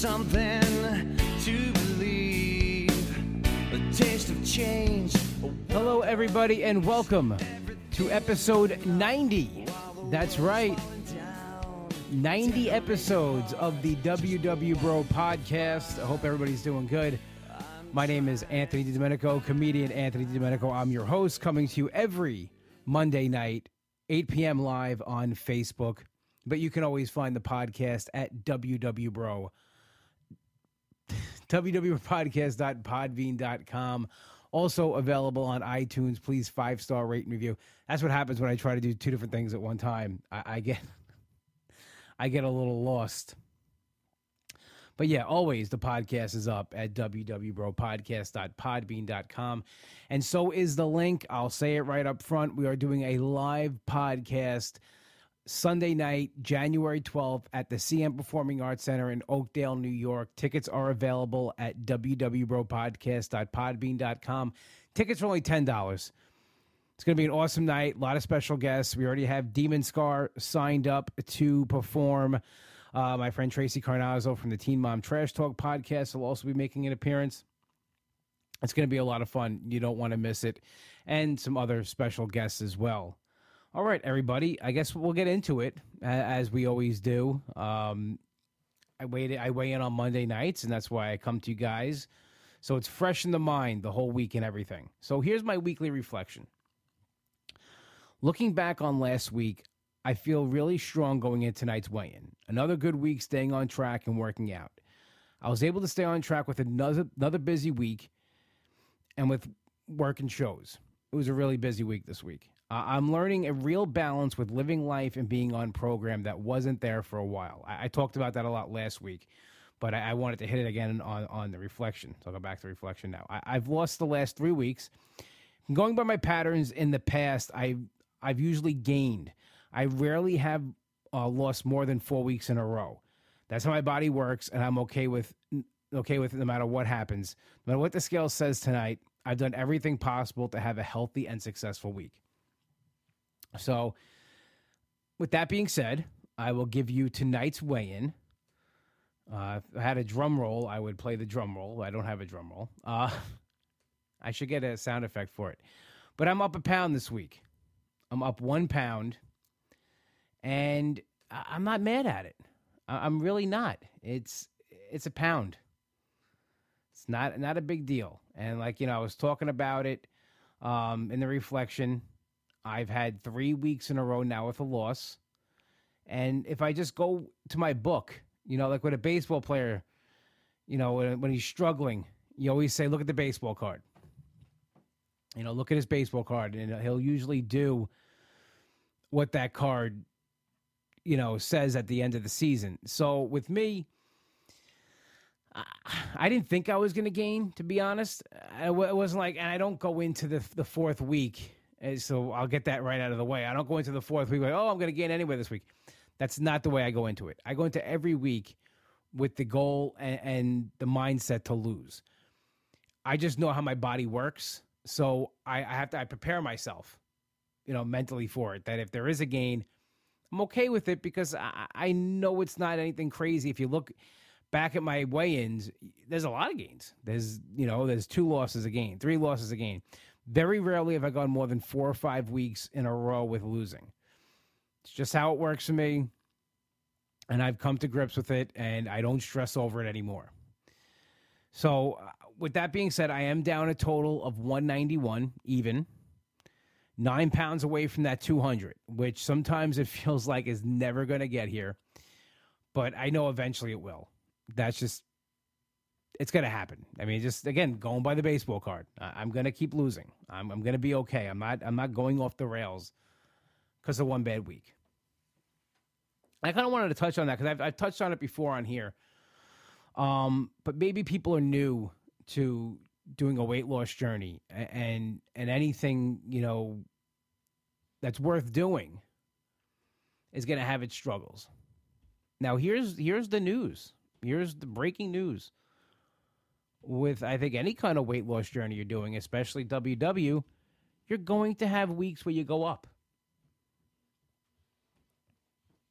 something to believe. A taste of change. Hello, everybody, and welcome to episode 90. That's right. 90 episodes of the WW Bro podcast. I hope everybody's doing good. My name is Anthony DiDomenico, comedian Anthony DiDomenico. I'm your host, coming to you every Monday night, 8 p.m. live on Facebook. But you can always find the podcast at WW Bro. www.podcast.podbean.com. Also available on iTunes. Please five star rate and review. That's what happens when I try to do two different things at one time. I, I get I get a little lost. But yeah, always the podcast is up at www.podcast.podbean.com. And so is the link. I'll say it right up front. We are doing a live podcast Sunday night, January 12th at the CM Performing Arts Center in Oakdale, New York. Tickets are available at www.podcast.podbean.com. Tickets are only $10. It's going to be an awesome night. A lot of special guests. We already have Demon Scar signed up to perform. Uh, my friend Tracy Carnazzo from the Teen Mom Trash Talk podcast will also be making an appearance. It's going to be a lot of fun. You don't want to miss it. And some other special guests as well. All right, everybody. I guess we'll get into it as we always do. Um, I wait. I weigh in on Monday nights, and that's why I come to you guys. So it's fresh in the mind the whole week and everything. So here's my weekly reflection. Looking back on last week, I feel really strong going into tonight's weigh in. Another good week staying on track and working out. I was able to stay on track with another another busy week and with work and shows. It was a really busy week this week. Uh, I'm learning a real balance with living life and being on program that wasn't there for a while. I, I talked about that a lot last week, but I, I, wanted to hit it again on, on the reflection. So I'll go back to reflection now. I, I've lost the last three weeks. Going by my patterns in the past, I I've usually gained. I rarely have uh, lost more than four weeks in a row. That's how my body works, and I'm okay with okay with it no matter what happens. No matter what the scale says tonight, I've done everything possible to have a healthy and successful week. So, with that being said, I will give you tonight's weigh in. Uh, if I had a drum roll, I would play the drum roll. I don't have a drum roll. Uh, I should get a sound effect for it. But I'm up a pound this week. I'm up one pound, and I'm not mad at it. I'm really not. It's it's a pound. It's not not a big deal. And like you know, I was talking about it um, in the reflection. I've had three weeks in a row now with a loss. And if I just go to my book, you know, like with a baseball player, you know, when, when he's struggling, you always say, look at the baseball card. You know, look at his baseball card, and he'll usually do what that card, you know, says at the end of the season. So with me, I didn't think I was going to gain, to be honest. It wasn't like, and I don't go into the the fourth week and so I'll get that right out of the way. I don't go into the fourth week like, oh, I'm going to gain anyway this week. That's not the way I go into it. I go into every week with the goal and, and the mindset to lose. I just know how my body works, so I, I have to I prepare myself, you know, mentally for it. That if there is a gain, I'm okay with it because I, I know it's not anything crazy. If you look back at my weigh-ins, there's a lot of gains. There's you know, there's two losses a gain, three losses a gain. Very rarely have I gone more than four or five weeks in a row with losing. It's just how it works for me. And I've come to grips with it and I don't stress over it anymore. So, uh, with that being said, I am down a total of 191 even, nine pounds away from that 200, which sometimes it feels like is never going to get here. But I know eventually it will. That's just it's going to happen. I mean, just again going by the baseball card. I, am going to keep losing. I'm, I'm going to be okay. I'm not. I'm not going off the rails because of one bad week. I kind of wanted to touch on that because I've, I've touched on it before on here. Um, but maybe people are new to doing a weight loss journey and and anything you know that's worth doing is going to have its struggles. Now here's here's the news. Here's the breaking news with I think any kind of weight loss journey you're doing, especially WW, you're going to have weeks where you go up.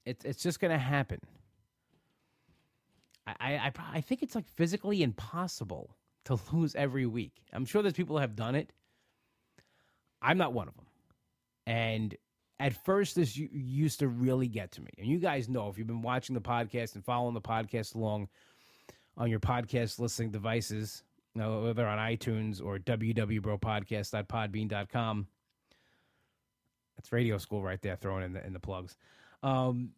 It's it's just going to happen. I, I, I think it's like physically impossible to lose every week. I'm sure there's people have done it. I'm not one of them. And at first, this used to really get to me. And you guys know if you've been watching the podcast and following the podcast along on your podcast listening devices, whether on iTunes or www.bropodcast.podbean.com. That's radio school right there, throwing in the in the plugs. Um,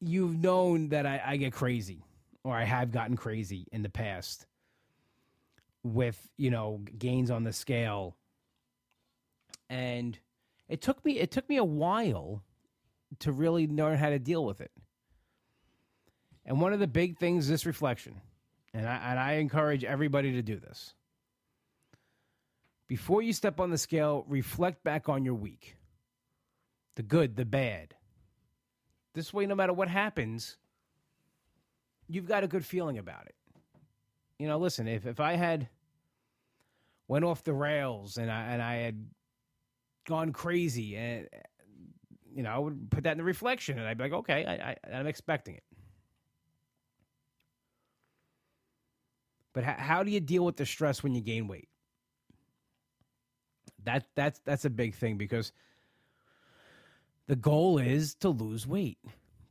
you've known that I, I get crazy, or I have gotten crazy in the past with you know gains on the scale, and it took me it took me a while to really learn how to deal with it. And one of the big things is this reflection. And I, and I encourage everybody to do this. Before you step on the scale, reflect back on your week the good, the bad. This way, no matter what happens, you've got a good feeling about it. You know, listen, if, if I had went off the rails and I, and I had gone crazy and you know, I would put that in the reflection and I'd be like, okay, I, I, I'm expecting it. But how, how do you deal with the stress when you gain weight? That that's that's a big thing because the goal is to lose weight.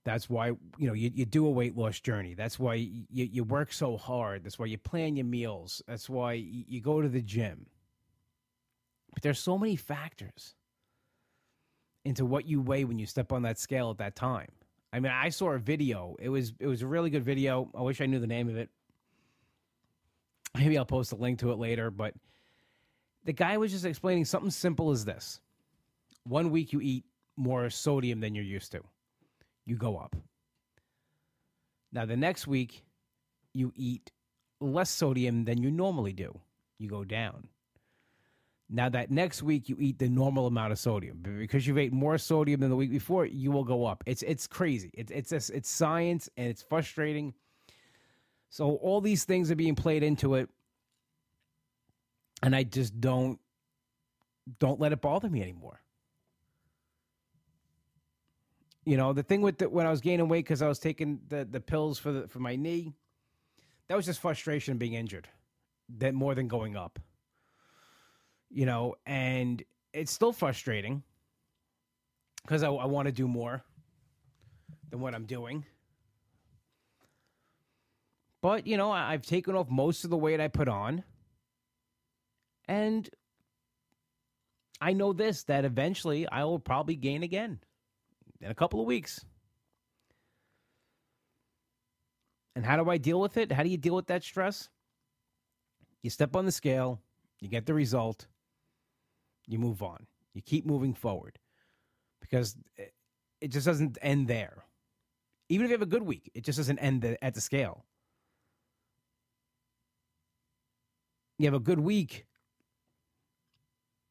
That's why you know you, you do a weight loss journey. That's why you, you work so hard. That's why you plan your meals. That's why you, you go to the gym. But there's so many factors into what you weigh when you step on that scale at that time. I mean, I saw a video. It was it was a really good video. I wish I knew the name of it. Maybe I'll post a link to it later, but the guy was just explaining something simple as this. One week you eat more sodium than you're used to. You go up. Now the next week you eat less sodium than you normally do. You go down. Now that next week you eat the normal amount of sodium because you've ate more sodium than the week before, you will go up. It's it's crazy. It's it's it's science and it's frustrating. So all these things are being played into it, and I just don't don't let it bother me anymore. You know the thing with the, when I was gaining weight because I was taking the the pills for the for my knee, that was just frustration being injured, that more than going up you know, and it's still frustrating because I, I want to do more than what I'm doing. But, you know, I've taken off most of the weight I put on. And I know this that eventually I will probably gain again in a couple of weeks. And how do I deal with it? How do you deal with that stress? You step on the scale, you get the result, you move on. You keep moving forward because it just doesn't end there. Even if you have a good week, it just doesn't end at the scale. You have a good week,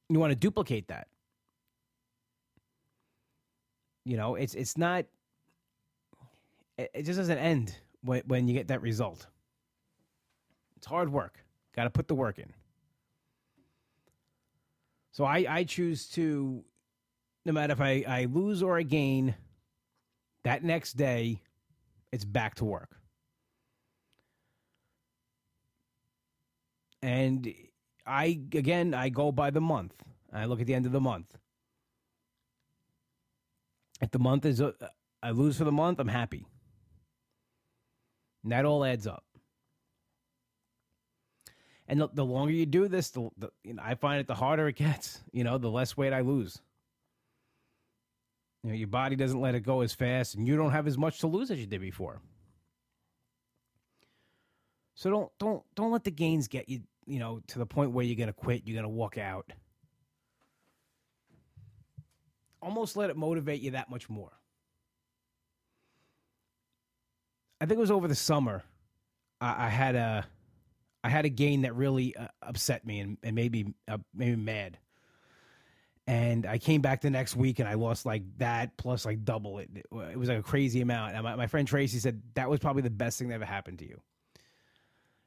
you want to duplicate that. You know, it's it's not. It, just doesn't end when when you get that result. It's hard work. Got to put the work in. So I, I choose to, no matter if I, I lose or I gain, that next day, it's back to work. And I, again, I go by the month. I look at the end of the month. If the month is, a, I lose for the month, I'm happy. And that all adds up. And the, the longer you do this, the, the you know, I find it the harder it gets. You know, the less weight I lose. You know, your body doesn't let it go as fast, and you don't have as much to lose as you did before. So don't don't don't let the gains get you, you know, to the point where you're gonna quit, you're gonna walk out. Almost let it motivate you that much more. I think it was over the summer. I, I had a I had a gain that really uh, upset me and, and made me uh, made me mad. And I came back the next week and I lost like that plus like double it. It was like a crazy amount. And my, my friend Tracy said that was probably the best thing that ever happened to you.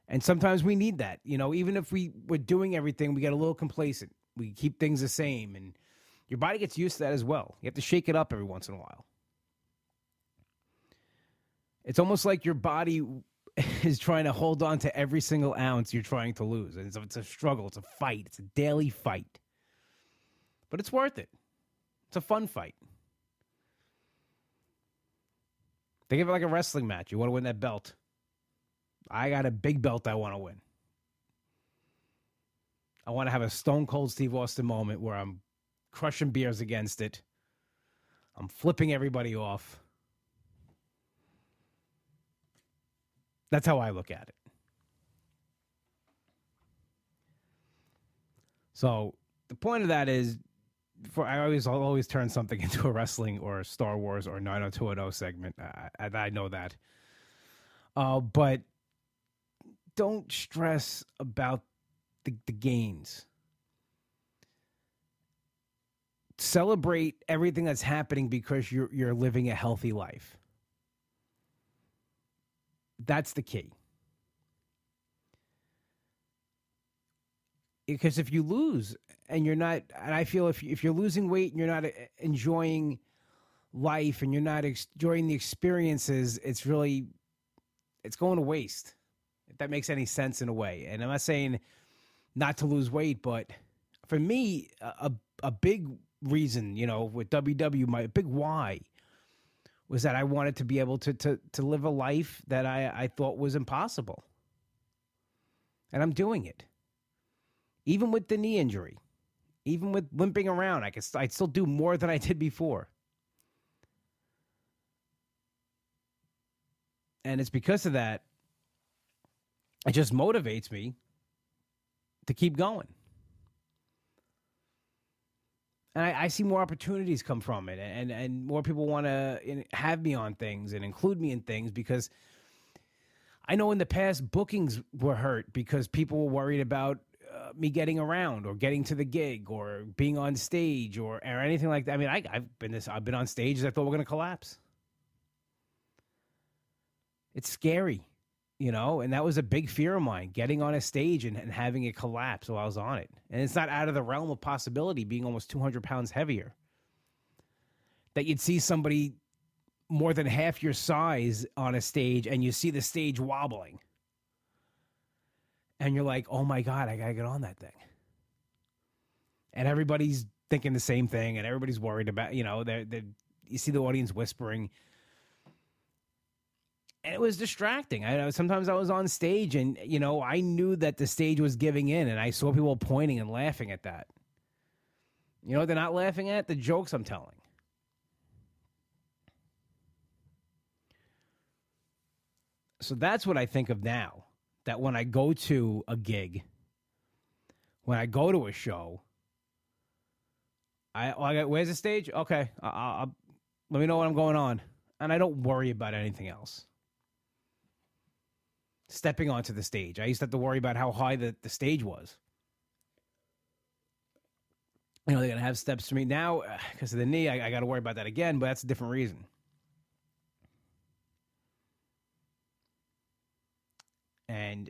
And sometimes we need that, you know. Even if we were doing everything, we get a little complacent. We keep things the same, and your body gets used to that as well. You have to shake it up every once in a while. It's almost like your body is trying to hold on to every single ounce you're trying to lose. And it's, it's a struggle, it's a fight, it's a daily fight. But it's worth it. It's a fun fight. Think of it like a wrestling match. You want to win that belt. I got a big belt I want to win. I want to have a stone cold Steve Austin moment where I'm crushing beers against it. I'm flipping everybody off. That's how I look at it. So the point of that is, for I always I'll always turn something into a wrestling or a Star Wars or 90210 segment. I, I know that. Uh, but don't stress about the, the gains. Celebrate everything that's happening because you're you're living a healthy life. That's the key. Because if you lose and you're not, and I feel if if you're losing weight and you're not uh, enjoying life and you're not enjoying the experiences, it's really it's going to waste. If that makes any sense in a way. And I'm not saying not to lose weight, but for me, a a big reason, you know, with WW, my big why was that I wanted to be able to to to live a life that I, I thought was impossible. And I'm doing it. Even with the knee injury, even with limping around, I could I still do more than I did before. And it's because of that it just motivates me to keep going and I, I, see more opportunities come from it, and and more people want to have me on things and include me in things because I know in the past bookings were hurt because people were worried about uh, me getting around or getting to the gig or being on stage or or anything like that. I mean, I, have been this I've been on stages I thought were going to collapse. It's scary you know, and that was a big fear of mine, getting on a stage and, and having it collapse while I was on it. And it's not out of the realm of possibility being almost 200 pounds heavier. That you'd see somebody more than half your size on a stage and you see the stage wobbling. And you're like, oh my God, I got to get on that thing. And everybody's thinking the same thing and everybody's worried about, you know, they they you see the audience whispering and it was distracting. I sometimes I was on stage and you know I knew that the stage was giving in, and I saw people pointing and laughing at that. You know they're not laughing at the jokes I'm telling. So that's what I think of now. That when I go to a gig, when I go to a show, I, oh, I got, where's the stage? Okay, I'll, I'll, let me know what I'm going on, and I don't worry about anything else stepping onto the stage. I used to have to worry about how high the, the stage was. You know, they're going to have steps for me. Now, uh, because of the knee, I, I got to worry about that again, but that's a different reason. And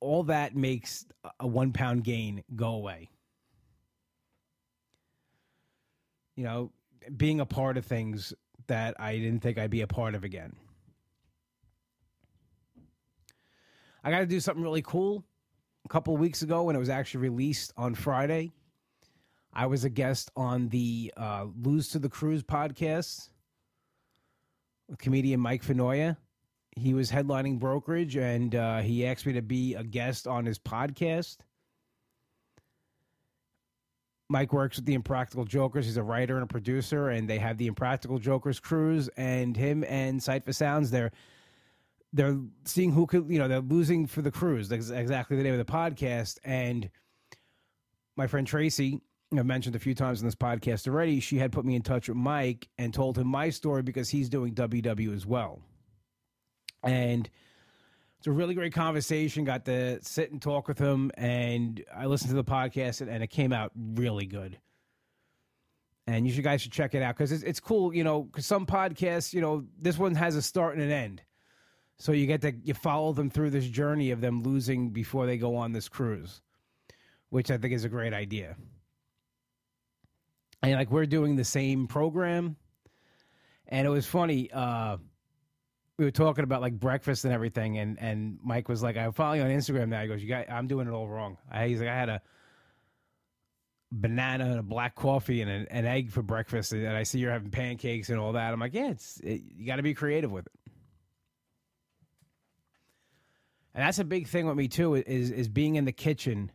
all that makes a one pound gain go away. You know, being a part of things that I didn't think I'd be a part of again. I got to do something really cool. A couple of weeks ago, when it was actually released on Friday, I was a guest on the uh, Lose to the Cruise podcast with comedian Mike Finoia. He was headlining brokerage, and uh, he asked me to be a guest on his podcast. Mike works with the Impractical Jokers. He's a writer and a producer, and they have the Impractical Jokers cruise. And him and Sight for Sounds, they're they're seeing who could, you know, they're losing for the cruise. That's exactly the name of the podcast. And my friend Tracy, I've mentioned a few times in this podcast already, she had put me in touch with Mike and told him my story because he's doing WW as well. And it's a really great conversation. Got to sit and talk with him, and I listened to the podcast, and, and it came out really good. And you should, guys should check it out because it's, it's cool, you know. Because some podcasts, you know, this one has a start and an end so you get to you follow them through this journey of them losing before they go on this cruise, which I think is a great idea. And like we're doing the same program, and it was funny. Uh, we were talking about like breakfast and everything, and and Mike was like, "I follow you on Instagram now." He goes, "You got, I'm doing it all wrong." I, he's like, "I had a banana and a black coffee and an, an egg for breakfast, and I see you're having pancakes and all that." I'm like, "Yeah, it's it, you got to be creative with it." And that's a big thing with me too is is being in the kitchen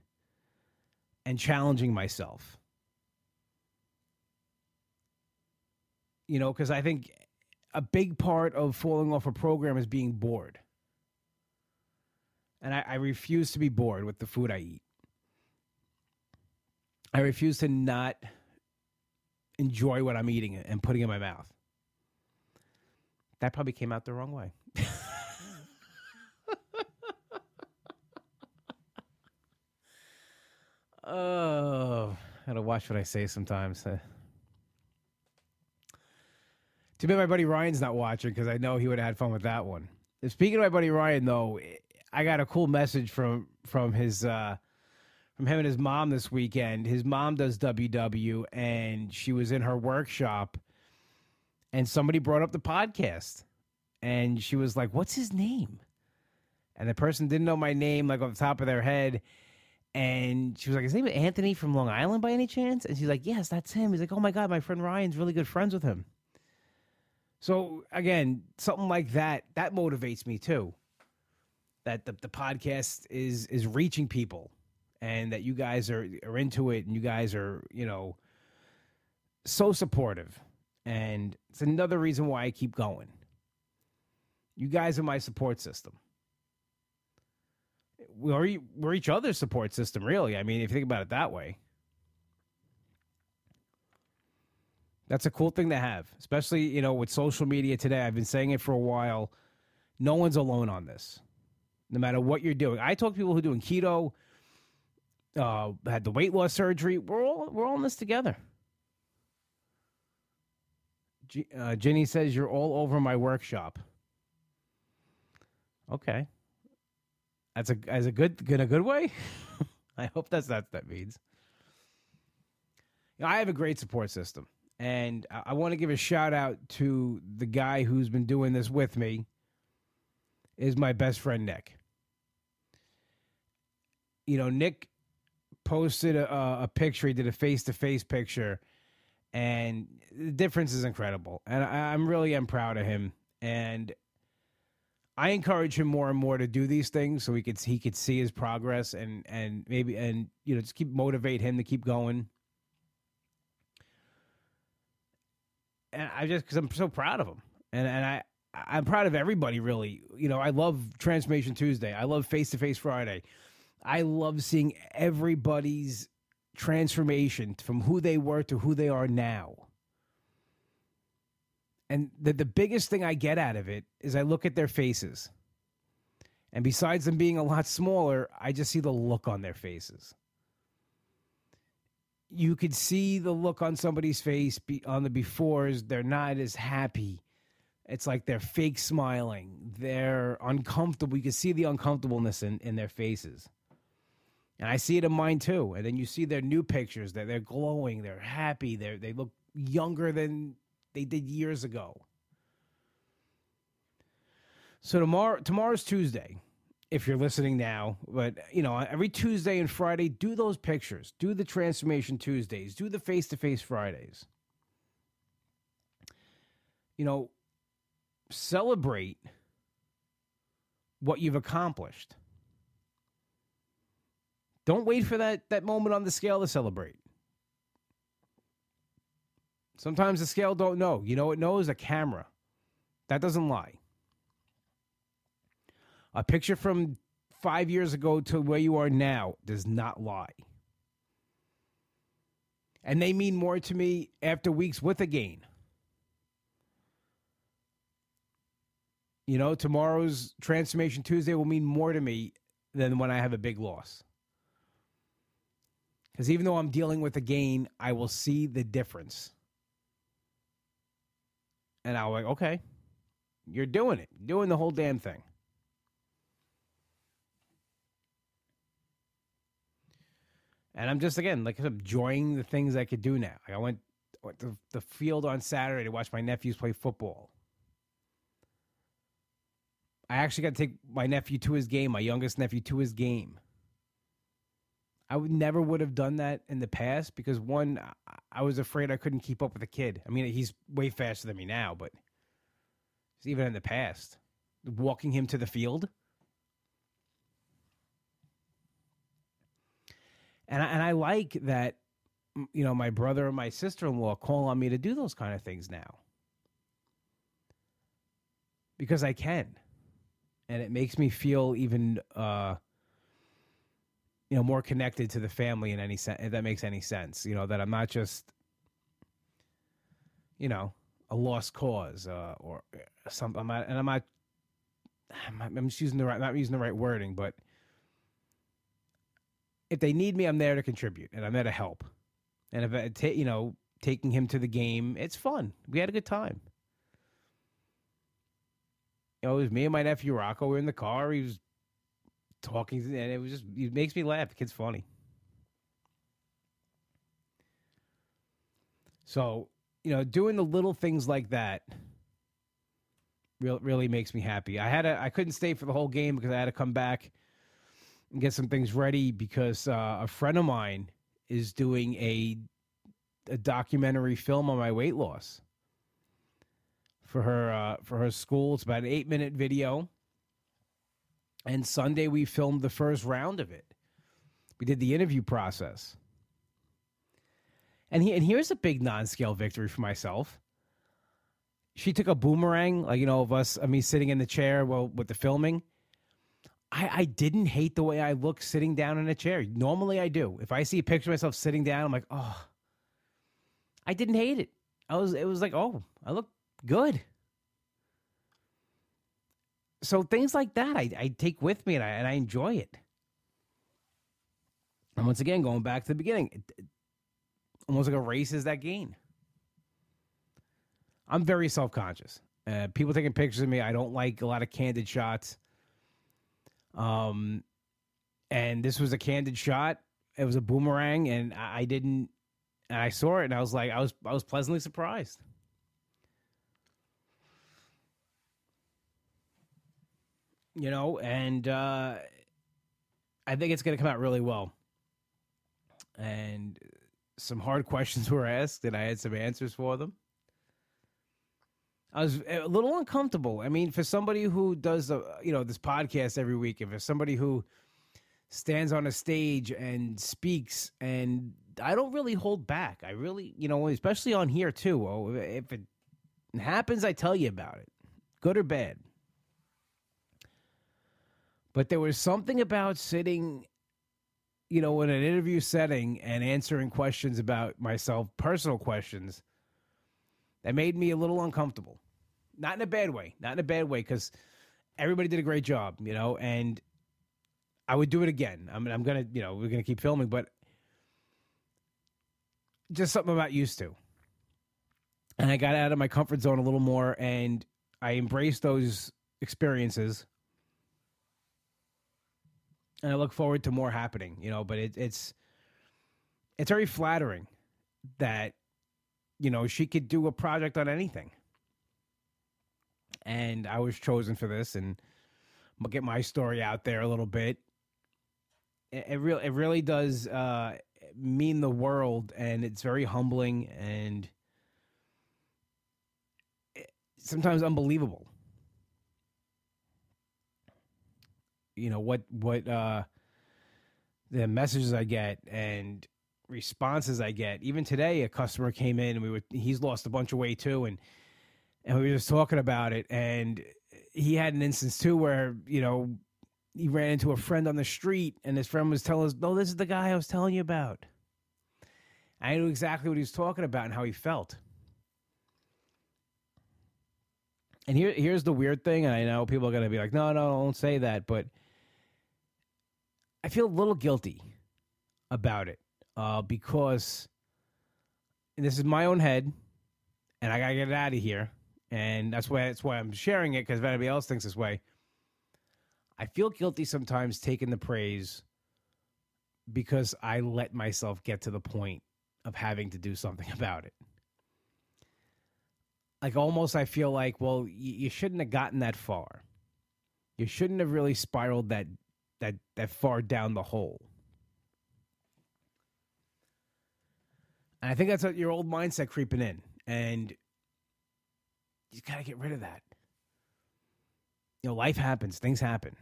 and challenging myself. You know, because I think a big part of falling off a program is being bored. And I, I, refuse to be bored with the food I eat. I refuse to not enjoy what I'm eating and putting in my mouth. That probably came out the wrong way. oh, I gotta watch what I say sometimes. Too bad my buddy Ryan's not watching because I know he would have had fun with that one. Speaking of my buddy Ryan, though, I got a cool message from from his uh, from him and his mom this weekend. His mom does WW, and she was in her workshop, and somebody brought up the podcast, and she was like, "What's his name?" And the person didn't know my name, like off the top of their head. And she was like, "His name is Anthony from Long Island, by any chance?" And she's like, "Yes, that's him." He's like, "Oh my god, my friend Ryan's really good friends with him." So again, something like that that motivates me too. That the, the podcast is is reaching people and that you guys are are into it and you guys are, you know, so supportive. And it's another reason why I keep going. You guys are my support system. We're, we're each other's support system, really. I mean, if you think about it that way. That's a cool thing to have, especially, you know, with social media today. I've been saying it for a while. No one's alone on this, no matter what you're doing. I talk to people who are doing keto, uh, had the weight loss surgery. We're all we're all in this together. G- uh, Jenny says you're all over my workshop. Okay, that's a as a good in a good way. I hope that's what that means. You know, I have a great support system. And I want to give a shout out to the guy who's been doing this with me. Is my best friend Nick. You know, Nick posted a, a picture. He did a face to face picture, and the difference is incredible. And I, I'm really am proud of him. And I encourage him more and more to do these things so he could he could see his progress and and maybe and you know just keep motivate him to keep going. and I just because I'm so proud of him, and and I I'm proud of everybody really. You know, I love Transformation Tuesday. I love Face to Face Friday. I love seeing everybody's transformation from who they were to who they are now. And the the biggest thing I get out of it is I look at their faces. And besides them being a lot smaller, I just see the look on their faces you could see the look on somebody's face be, on the befores. They're not as happy. It's like they're fake smiling. They're uncomfortable. You can see the uncomfortableness in, in their faces. And I see it in mine too. And then you see their new pictures that they're glowing, they're happy, they they look younger than they did years ago. So tomorrow tomorrow's Tuesday if you're listening now, but you know, every Tuesday and Friday, do those pictures. Do the transformation Tuesdays. Do the face to face Fridays. You know, celebrate what you've accomplished. Don't wait for that, that moment on the scale to celebrate. Sometimes the scale don't know. You know, it knows a camera. That doesn't lie a picture from five years ago to where you are now does not lie. And they mean more to me after weeks with a gain. You know, tomorrow's Transformation Tuesday will mean more to me than when I have a big loss. Because even though I'm dealing with a gain, I will see the difference. And I was like, okay, you're doing it, doing the whole damn thing. And I'm just again like enjoying the things I could do now. Like I went, went to the field on Saturday to watch my nephews play football. I actually got to take my nephew to his game, my youngest nephew to his game. I would never would have done that in the past because one, I was afraid I couldn't keep up with the kid. I mean, he's way faster than me now, but even in the past, walking him to the field. And I, and I like that, you know, my brother and my sister in law call on me to do those kind of things now because I can, and it makes me feel even, uh, you know, more connected to the family in any sense. If that makes any sense, you know, that I'm not just, you know, a lost cause uh, or something. I'm not, and I'm not. I'm just using the right, not using the right wording, but if they need me, I'm there to contribute and I'm there to help. And if I you know, taking him to the game, it's fun. We had a good time. You know, it was me and my nephew Rocco. We were in the car. He was talking, and it was just it makes me laugh. The kid's funny. So you know, doing the little things like that really really makes me happy. I had a I couldn't stay for the whole game because I had to come back and get some things ready because uh, a friend of mine is doing a a documentary film on my weight loss for her uh, for her school. It's about an eight minute video, and Sunday we filmed the first round of it. We did the interview process, and he, and here's a big non scale victory for myself. She took a boomerang, like you know, of us, of me sitting in the chair well with the filming I, I didn't hate the way I look sitting down in a chair. Normally I do. If I see a picture of myself sitting down, I'm like, oh, I didn't hate it. I was, it was like, oh, I look good. So things like that I, I take with me and I, and I enjoy it. And once again, going back to the beginning, it, it almost like a race is that gain. I'm very self conscious. Uh, people taking pictures of me, I don't like a lot of candid shots. Um, and this was a candid shot. It was a boomerang, and I didn't. And I saw it, and I was like, I was, I was pleasantly surprised. You know, and uh, I think it's going to come out really well. And some hard questions were asked, and I had some answers for them. I was a little uncomfortable. I mean, for somebody who does, uh, you know, this podcast every week, if it's somebody who stands on a stage and speaks, and I don't really hold back. I really, you know, especially on here too. Oh, if it happens, I tell you about it, good or bad. But there was something about sitting, you know, in an interview setting and answering questions about myself, personal questions, that made me a little uncomfortable not in a bad way, not in a bad way, because everybody did a great job, you know, and I would do it again. I mean, I'm gonna, you know, we're gonna keep filming, but just something I'm not used to. And I got out of my comfort zone a little more, and I embraced those experiences. And I look forward to more happening, you know. But it, it's it's very flattering that you know she could do a project on anything and I was chosen for this, and gonna get my story out there a little bit. It, it really, it really does uh, mean the world, and it's very humbling and sometimes unbelievable. You know what? What uh, the messages I get and responses I get. Even today, a customer came in and we were he's lost a bunch of weight too, and and we were just talking about it and he had an instance too where you know he ran into a friend on the street and his friend was telling us no this is the guy i was telling you about i knew exactly what he was talking about and how he felt and here, here's the weird thing and i know people are going to be like no no don't say that but i feel a little guilty about it uh, because this is my own head and i gotta get it out of here and that's why that's why I'm sharing it because if anybody else thinks this way, I feel guilty sometimes taking the praise because I let myself get to the point of having to do something about it. Like almost, I feel like, well, you, you shouldn't have gotten that far. you shouldn't have really spiraled that that that far down the hole. And I think that's your old mindset creeping in, and you got to get rid of that. You know, life happens, things happen,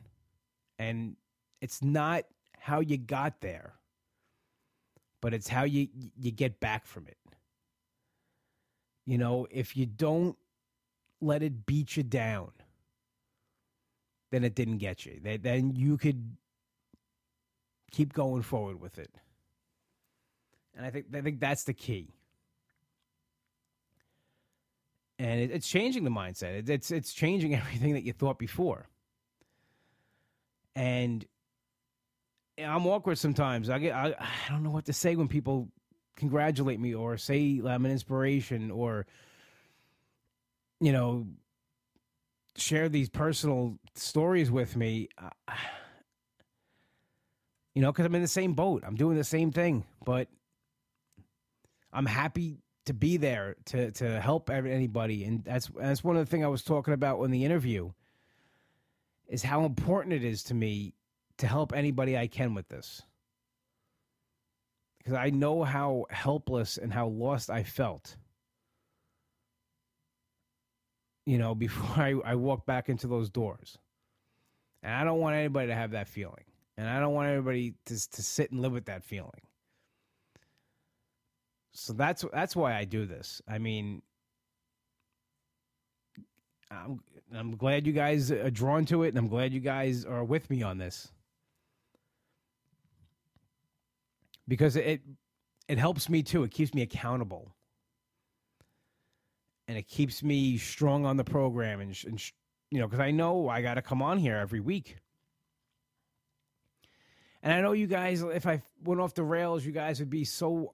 and it's not how you got there, but it's how you you get back from it. You know, if you don't let it beat you down, then it didn't get you. Then you could keep going forward with it. And I think I think that's the key. And it, it's changing the mindset. It, it's it's changing everything that you thought before. And I'm awkward sometimes. I get I, I don't know what to say when people congratulate me or say I'm an inspiration or you know share these personal stories with me. Uh, you know, because I'm in the same boat. I'm doing the same thing, but I'm happy to be there to to help anybody, and that's that's one of the things I was talking about in the interview. Is how important it is to me to help anybody I can with this. Because I know how helpless and how lost I felt you know, before I, I walk back into those doors. And I don't want anybody to have that feeling. And I don't want everybody to, to sit and live with that feeling. So that's that's why I do this. I mean, I'm I'm glad you guys are drawn to it, and I'm glad you guys are with me on this because it it helps me too. It keeps me accountable and it keeps me strong on the program and, and you know because i know i got to come on here every week. And i know you guys if i went off the rails you guys would be so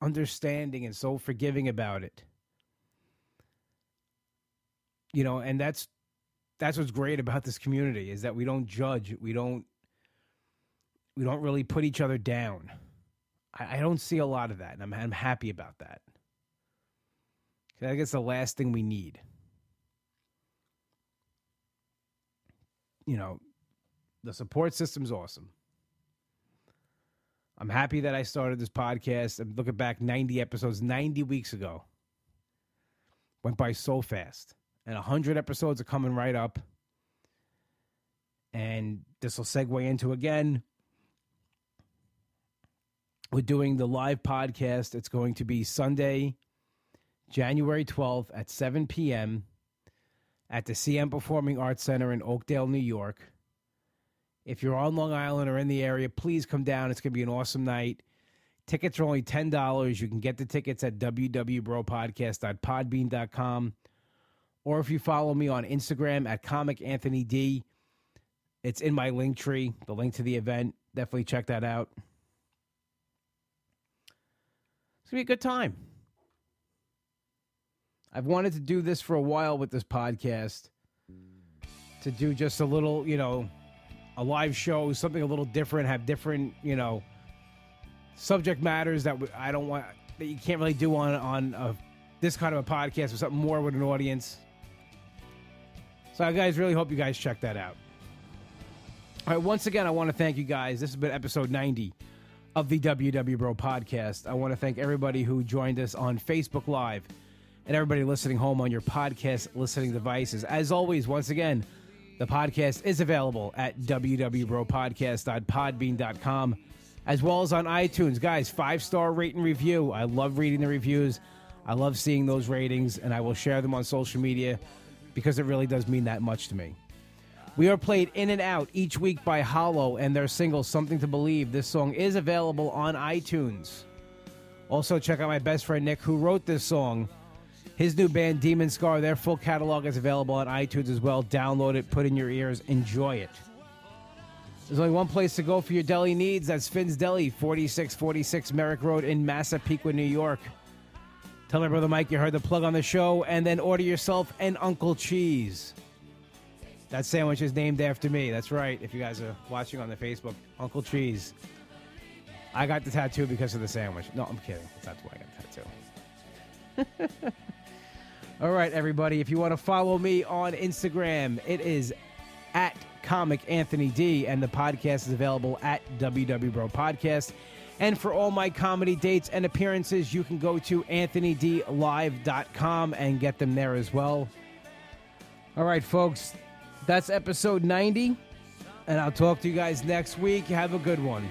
understanding and so forgiving about it. You know and that's that's what's great about this community is that we don't judge we don't we don't really put each other down. I, I don't see a lot of that and I'm, I'm happy about that I think it's the last thing we need. You know, the support system's awesome. I'm happy that I started this podcast. I'm looking back 90 episodes, 90 weeks ago. Went by so fast. And 100 episodes are coming right up. And this will segue into again. We're doing the live podcast. It's going to be Sunday, January 12th at 7 p.m. at the CM Performing Arts Center in Oakdale, New York. If you're on Long Island or in the area, please come down. It's going to be an awesome night. Tickets are only $10. You can get the tickets at www.bropodcast.podbean.com. Or if you follow me on Instagram at Comic Anthony D, it's in my link tree, the link to the event. Definitely check that out. It's going to be a good time. I've wanted to do this for a while with this podcast to do just a little, you know, a live show, something a little different, have different, you know, subject matters that I don't want that you can't really do on on a, this kind of a podcast or something more with an audience. So I guys really hope you guys check that out. All right, once again, I want to thank you guys. This has been episode 90 of the WW Bro podcast. I want to thank everybody who joined us on Facebook Live and everybody listening home on your podcast listening devices. As always, once again, the podcast is available at www.bropodcast.podbean.com as well as on iTunes. Guys, five star rate and review. I love reading the reviews. I love seeing those ratings, and I will share them on social media because it really does mean that much to me. We are played in and out each week by Hollow and their single Something to Believe. This song is available on iTunes. Also, check out my best friend Nick, who wrote this song his new band, Demon Scar, their full catalog is available on iTunes as well. Download it, put in your ears, enjoy it. There's only one place to go for your deli needs. That's Finn's Deli, 4646 Merrick Road in Massapequa, New York. Tell my brother Mike you heard the plug on the show, and then order yourself an Uncle Cheese. That sandwich is named after me. That's right. If you guys are watching on the Facebook, Uncle Cheese. I got the tattoo because of the sandwich. No, I'm kidding. That's why I got the tattoo. All right, everybody. If you want to follow me on Instagram, it is at comic Anthony D, and the podcast is available at WW Bro Podcast. And for all my comedy dates and appearances, you can go to anthonydlive.com and get them there as well. All right, folks, that's episode 90, and I'll talk to you guys next week. Have a good one.